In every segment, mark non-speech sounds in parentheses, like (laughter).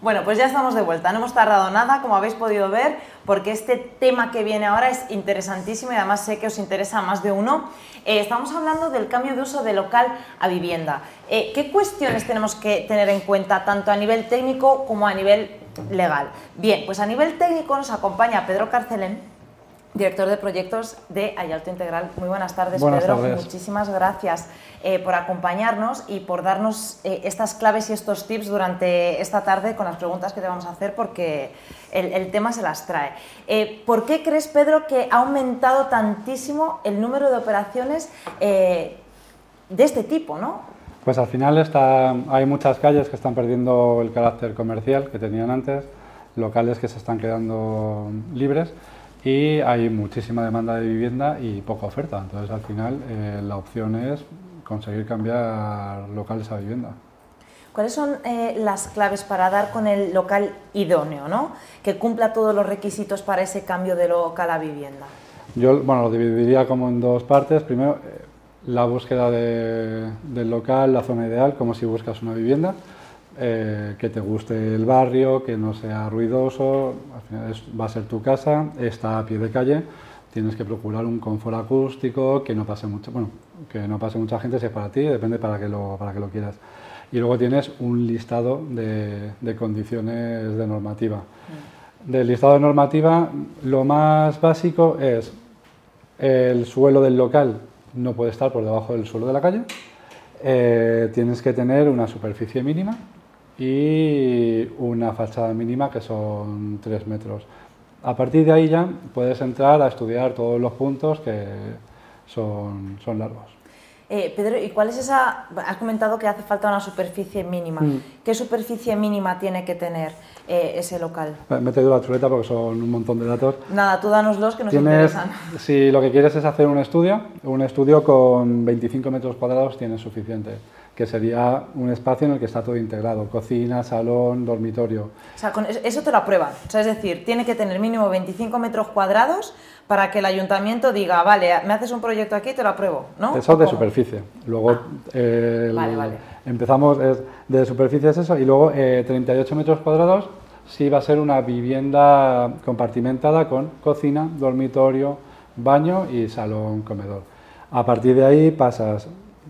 Bueno, pues ya estamos de vuelta, no hemos tardado nada, como habéis podido ver, porque este tema que viene ahora es interesantísimo y además sé que os interesa a más de uno. Eh, estamos hablando del cambio de uso de local a vivienda. Eh, ¿Qué cuestiones tenemos que tener en cuenta tanto a nivel técnico como a nivel legal? Bien, pues a nivel técnico nos acompaña Pedro Carcelén, director de proyectos de Ayalto Integral. Muy buenas tardes, Pedro. Muchísimas gracias eh, por acompañarnos y por darnos eh, estas claves y estos tips durante esta tarde con las preguntas que te vamos a hacer, porque el, tema se las trae. Eh, ¿Por qué crees, Pedro, que ha aumentado tantísimo el número de operaciones de este tipo? ¿no? Pues al final está, hay muchas calles que están perdiendo el carácter comercial que tenían antes, locales que se están quedando libres y hay muchísima demanda de vivienda y poca oferta. Entonces, al final, eh, la opción es conseguir cambiar locales a vivienda. ¿Cuáles son eh, las claves para dar con el local idóneo, ¿no? que cumpla todos los requisitos para ese cambio de local a vivienda? Yo bueno, lo dividiría como en dos partes. Primero, eh, la búsqueda del local, la zona ideal, como si buscas una vivienda. Eh, que te guste el barrio, que no sea ruidoso, al final va a ser tu casa, está a pie de calle, tienes que procurar un confort acústico, que no pase mucho, bueno, que no pase mucha gente, si es para ti, depende para que lo, para que lo quieras. Y luego tienes un listado de, de condiciones de normativa. Mm. Del listado de normativa, lo más básico es el suelo del local no puede estar por debajo del suelo de la calle, eh, tienes que tener una superficie mínima, y una fachada mínima que son 3 metros. A partir de ahí ya puedes entrar a estudiar todos los puntos que son, son largos. Eh, Pedro, ¿y cuál es esa? Has comentado que hace falta una superficie mínima. Mm. ¿Qué superficie mínima tiene que tener eh, ese local? Me he metido la chuleta porque son un montón de datos. Nada, tú danos los que nos interesan. Si lo que quieres es hacer un estudio, un estudio con 25 metros cuadrados tiene suficiente que sería un espacio en el que está todo integrado, cocina, salón, dormitorio. O sea, con eso te lo aprueban. O sea, es decir, tiene que tener mínimo 25 metros cuadrados para que el ayuntamiento diga, vale, me haces un proyecto aquí, te lo apruebo, ¿no? Eso de superficie. Luego ah, empezamos de superficie es eso y luego 38 eh, metros cuadrados sí va a ser una vivienda compartimentada con cocina, dormitorio, baño y salón comedor. A partir de ahí pasas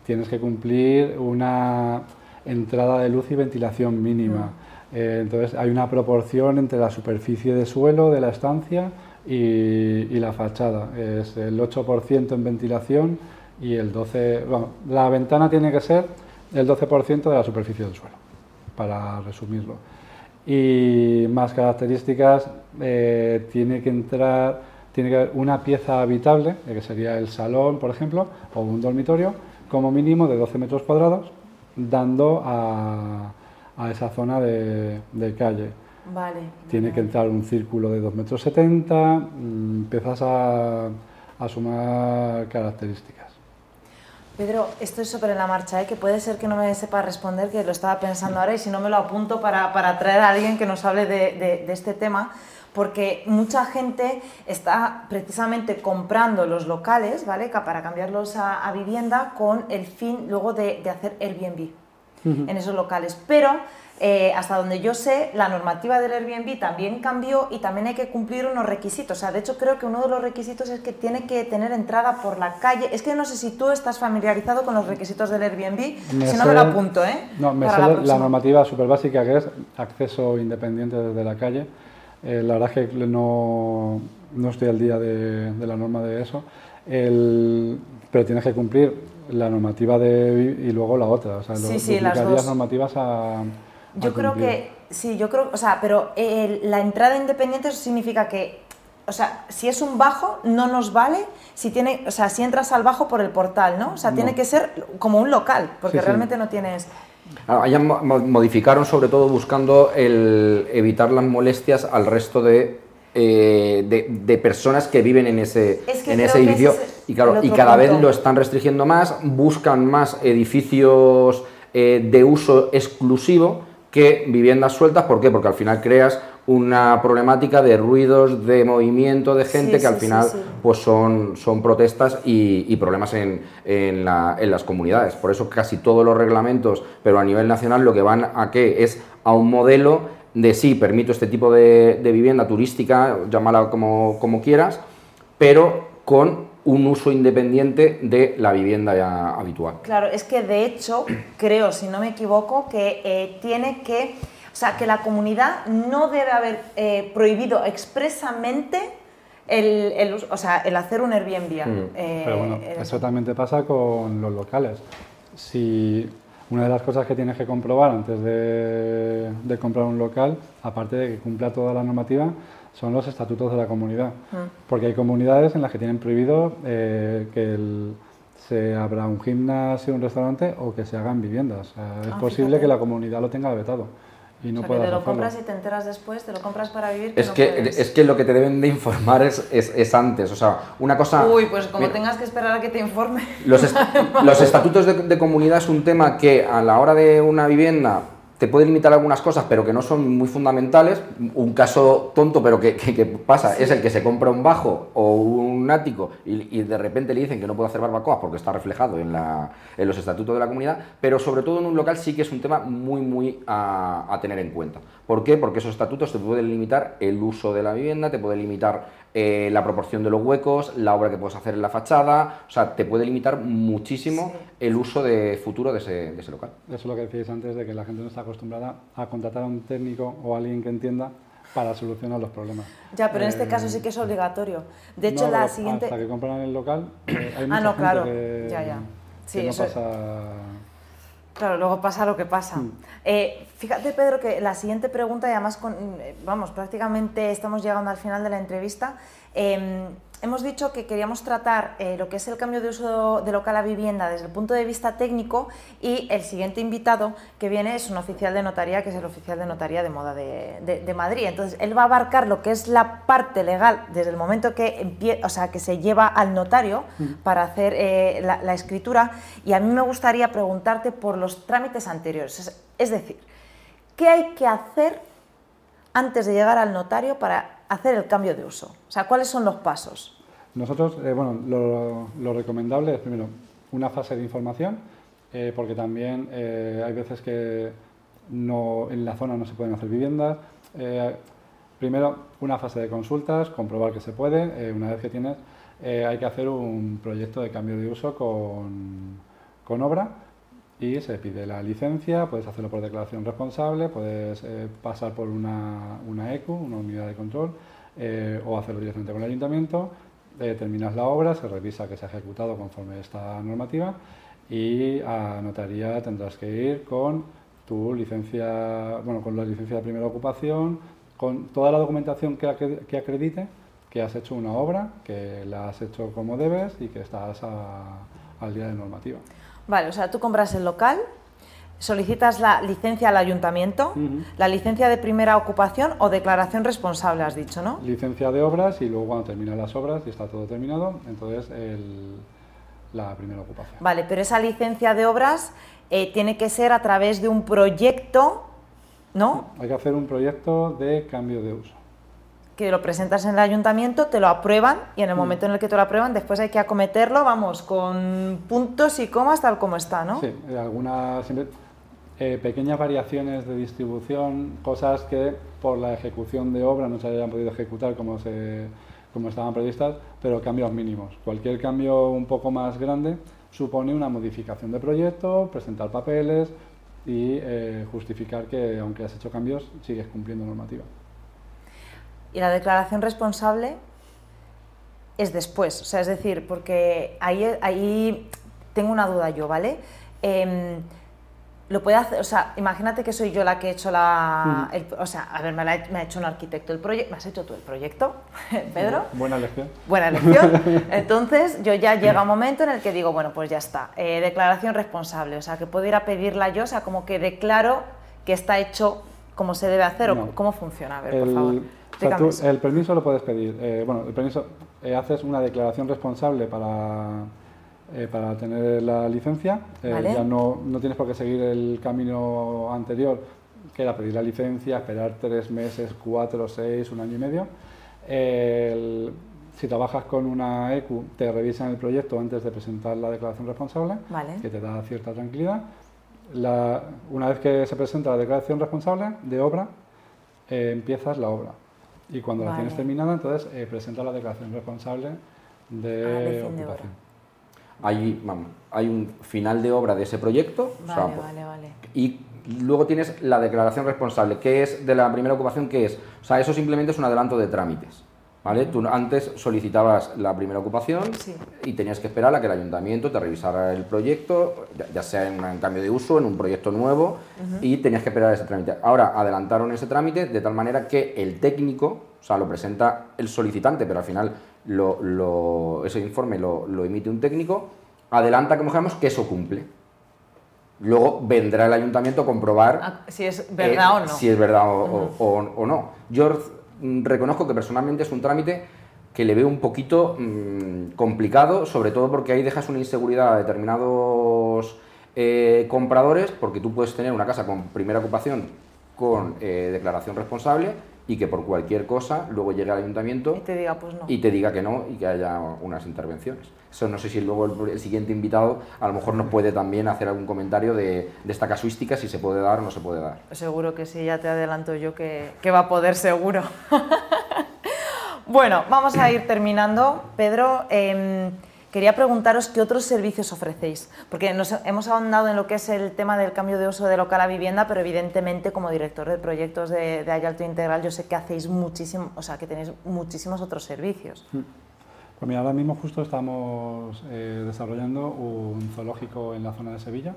tienes que cumplir una entrada de luz y ventilación mínima. Mm. Eh, entonces hay una proporción entre la superficie de suelo de la estancia y, la fachada. Es el 8% en ventilación y el 12%... Bueno, la ventana tiene que ser el 12% de la superficie del suelo, para resumirlo. Y más características, eh, tiene que entrar, tiene que haber una pieza habitable, eh, que sería el salón, por ejemplo, o un dormitorio, como mínimo de 12 metros cuadrados, dando a, esa zona de, calle. Vale. Tiene que entrar un círculo de 2,70 metros, 70, mm, empiezas a, sumar características. Pedro, esto es en la marcha, ¿eh? que puede ser que no me sepa responder, que lo estaba pensando ahora y si no me lo apunto para, para traer a alguien que nos hable de, de este tema porque mucha gente está precisamente comprando los locales, ¿vale? Para cambiarlos a, vivienda con el fin luego de, hacer Airbnb en esos locales. Pero eh, hasta donde yo sé, la normativa del Airbnb también cambió y también hay que cumplir unos requisitos. O sea, de hecho creo que uno de los requisitos es que tiene que tener entrada por la calle. Es que no sé si tú estás familiarizado con los requisitos del Airbnb, si no me lo apunto, ¿eh? No, me sé la, la normativa súper básica que es acceso independiente desde la calle eh, la verdad es que no, no estoy al día de, la norma de eso, pero tienes que cumplir la normativa de y luego la otra. O sea, sí, sí, las dos. normativas a, Yo creo que, sí, yo creo, o sea, pero la entrada independiente significa que, o sea, si es un bajo, no nos vale si tiene, o sea, si entras al bajo por el portal, ¿no? O sea, tiene que ser como un local, porque realmente no tienes... Allá modificaron sobre todo buscando el evitar las molestias al resto de, eh, de, personas que viven en ese, en ese edificio. y, claro, y cada vez lo están restringiendo más, buscan más edificios eh, de uso exclusivo que viviendas sueltas. ¿Por qué? Porque al final creas una problemática de ruidos, de movimiento de gente que al final pues son, son protestas y, problemas en, en, las comunidades. Por eso casi todos los reglamentos, pero a nivel nacional, lo que van a qué es a un modelo de sí, permito este tipo de, vivienda turística, llámala como, como quieras, pero con un uso independiente de la vivienda ya habitual. Claro, es que de hecho, creo, si no me equivoco, que eh, tiene que, o sea, que la comunidad no debe haber eh, prohibido expresamente el, el, o sea, el hacer un Airbnb. Mm. Eh, Pero bueno, eso también te pasa con los locales. Si una de las cosas que tienes que comprobar antes de, de comprar un local, aparte de que cumpla toda la normativa, son los estatutos de la comunidad. Mm. Porque hay comunidades en las que tienen prohibido eh, que se abra un gimnasio, un restaurante o que se hagan viviendas. es ah, posible que la comunidad lo tenga vetado. Y no o te lo compras y te enteras después, te lo compras para vivir. es, que, es que lo que te deben de informar es, es, antes. O sea, una cosa. Uy, pues como tengas que esperar a que te informe. Los, (laughs) los estatutos de, de, comunidad es un tema que a la hora de una vivienda te puede limitar algunas cosas, pero que no son muy fundamentales. Un caso tonto, pero que, pasa, es el que se compra un bajo o un ático y, de repente le dicen que no puede hacer barbacoa porque está reflejado en, la, en, los estatutos de la comunidad, pero sobre todo en un local sí que es un tema muy, muy a, a tener en cuenta. ¿Por qué? Porque esos estatutos te pueden limitar el uso de la vivienda, te pueden limitar eh, la proporción de los huecos, la obra que puedes hacer en la fachada, o sea, te puede limitar muchísimo el uso de futuro de ese, de ese, local. Eso es lo que decíais antes, de que la gente no está acostumbrada a contratar a un técnico o a alguien que entienda para solucionar los problemas. Ya, pero en este caso sí que es eh, obligatorio. De hecho, la siguiente... Hasta que compran el local, eh, hay ah, no, claro. ya, ya. Sí, eso... pasa Claro, luego pasa lo que pasa. Mm. Eh, fíjate, Pedro, que la siguiente pregunta, y además, con, eh, vamos, prácticamente estamos llegando al final de la entrevista. Em, hemos dicho que queríamos tratar eh, lo que es el cambio de uso de local a vivienda desde el punto de vista técnico y el siguiente invitado que viene es un oficial de notaría, que es el oficial de notaría de moda de, Madrid. Entonces, él va a abarcar lo que es la parte legal desde el momento que, o sea, que se lleva al notario para hacer eh, la, escritura y a mí me gustaría preguntarte por los trámites anteriores. es decir, ¿qué hay que hacer antes de llegar al notario para hacer el cambio de uso? O sea, ¿cuáles son los pasos? Nosotros, eh, bueno, lo, recomendable es primero una fase de información, eh, porque también eh, hay veces que no, en la zona no se pueden hacer viviendas. primero, una fase de consultas, comprobar que se puede. una vez que tienes, hay que hacer un proyecto de cambio de uso con, con obra y se pide la licencia, puedes hacerlo por declaración responsable, puedes eh, pasar por una, una, ECU, una unidad de control, eh, o hacerlo directamente con el ayuntamiento, eh, terminas la obra, se revisa que se ha ejecutado conforme esta normativa y a notaría tendrás que ir con tu licencia, bueno, con la licencia de primera ocupación, con toda la documentación que, que acredite que has hecho una obra, que la has hecho como debes y que estás al día de normativa. Vale, o sea, tú compras el local, solicitas la licencia al ayuntamiento, la licencia de primera ocupación o declaración responsable, has dicho, ¿no? Licencia de obras y luego cuando terminan las obras y está todo terminado, entonces la primera ocupación. Vale, pero esa licencia de obras eh, tiene que ser a través de un proyecto, ¿no? Hay que hacer un proyecto de cambio de uso que lo presentas en el ayuntamiento, te lo aprueban y en el mm. momento en el que te lo aprueban, después hay que acometerlo, vamos, con puntos y comas tal como está, ¿no? Sí, algunas eh, pequeñas variaciones de distribución, cosas que por la ejecución de obra no se hayan podido ejecutar como, se, como estaban previstas, pero cambios mínimos. Cualquier cambio un poco más grande supone una modificación de proyecto, presentar papeles y eh, justificar que aunque has hecho cambios, sigues cumpliendo normativa. Y la declaración responsable es después, o sea, es decir, porque ahí, ahí tengo una duda yo, ¿vale? Em, lo puede hacer, o sea, imagínate que soy yo la que he hecho la. o sea, a ver, me, ha, hecho un arquitecto el proyecto. ¿Me has hecho tú el proyecto, (laughs) Pedro? Buena elección. Buena elección. (laughs) Entonces, yo ya llega un momento en el que digo, bueno, pues ya está. Eh, declaración responsable, o sea, que puedo ir a pedirla yo, o sea, como que declaro que está hecho como se debe hacer o cómo funciona. A ver, por favor el permiso lo puedes pedir. Eh, bueno, el permiso, eh, haces una declaración responsable para, eh, para tener la licencia. Ya no, no, tienes por qué seguir el camino anterior, que era pedir la licencia, esperar tres meses, cuatro, seis, un año y medio. si trabajas con una ECU, te revisan el proyecto antes de presentar la declaración responsable, que te da cierta tranquilidad. Una vez que se presenta la declaración responsable de obra, eh, empiezas la obra. Y cuando la tienes terminada, entonces eh, presenta la declaración responsable de ah, ocupación. hay, hay un final de obra de ese proyecto. Vale, vale, vale. Y luego tienes la declaración responsable, que es de la primera ocupación, que es, o sea, eso simplemente es un adelanto de trámites. ¿Vale? Tú antes solicitabas la primera ocupación y tenías que esperar a que el ayuntamiento te revisara el proyecto, ya sea en un cambio de uso, en un proyecto nuevo, y tenías que esperar ese trámite. Ahora adelantaron ese trámite de tal manera que el técnico, o sea, lo presenta el solicitante, pero al final ese informe lo, emite un técnico, adelanta, como dijamos, que eso cumple. Luego vendrá el ayuntamiento a comprobar ah, si es verdad o no. Si es verdad o, no. Yo reconozco que personalmente es un trámite que le veo un poquito mm, complicado, sobre todo porque ahí dejas una inseguridad a determinados eh, compradores, porque tú puedes tener una casa con primera ocupación con eh, declaración responsable y que por cualquier cosa luego llegue al ayuntamiento y te diga pues no y te diga que no y que haya unas intervenciones. Eso no sé si luego el, siguiente invitado a lo mejor nos puede también hacer algún comentario de, esta casuística si se puede dar o no se puede dar. Seguro que sí ya te adelanto yo que, que va a poder seguro. (laughs) Bueno vamos a ir terminando. Pedro eh, Quería preguntaros qué otros servicios ofrecéis, porque nos hemos ahondado en lo que es el tema del cambio de uso de local a vivienda, pero evidentemente como director de proyectos de, de Ayalto Integral yo sé que hacéis muchísimo, o sea, que tenéis muchísimos otros servicios. Mm. Pues mira, ahora mismo justo estamos eh, desarrollando un zoológico en la zona de Sevilla.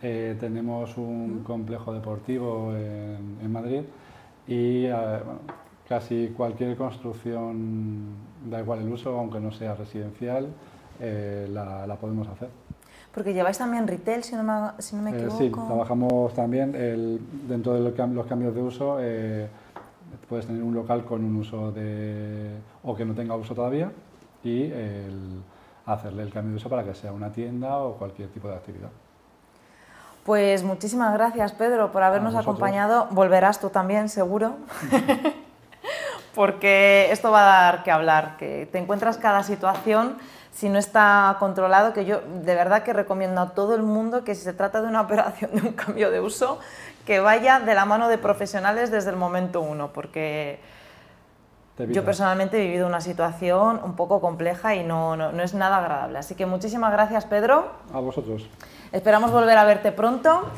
Eh, tenemos un mm. complejo deportivo en, Madrid y eh, casi cualquier construcción, da igual el uso, aunque no sea residencial, eh, la, podemos hacer. Porque lleváis también retail, si no me, si no me equivoco. Eh, sí, trabajamos también dentro de los cambios de uso. Eh, puedes tener un local con un uso de o que no tenga uso todavía y el, hacerle el cambio de uso para que sea una tienda o cualquier tipo de actividad. Pues muchísimas gracias, Pedro, por habernos acompañado. Volverás tú también, seguro. (laughs) Porque esto va a dar que hablar, que te encuentras cada situación si no está controlado, que yo de verdad que recomiendo a todo el mundo que si se trata de una (laughs) operación de un cambio de uso, que vaya de la mano de profesionales desde el momento uno, porque yo personalmente he vivido una situación un poco compleja y no, no, no es nada agradable. Así que muchísimas gracias, Pedro. A vosotros. Esperamos volver a verte pronto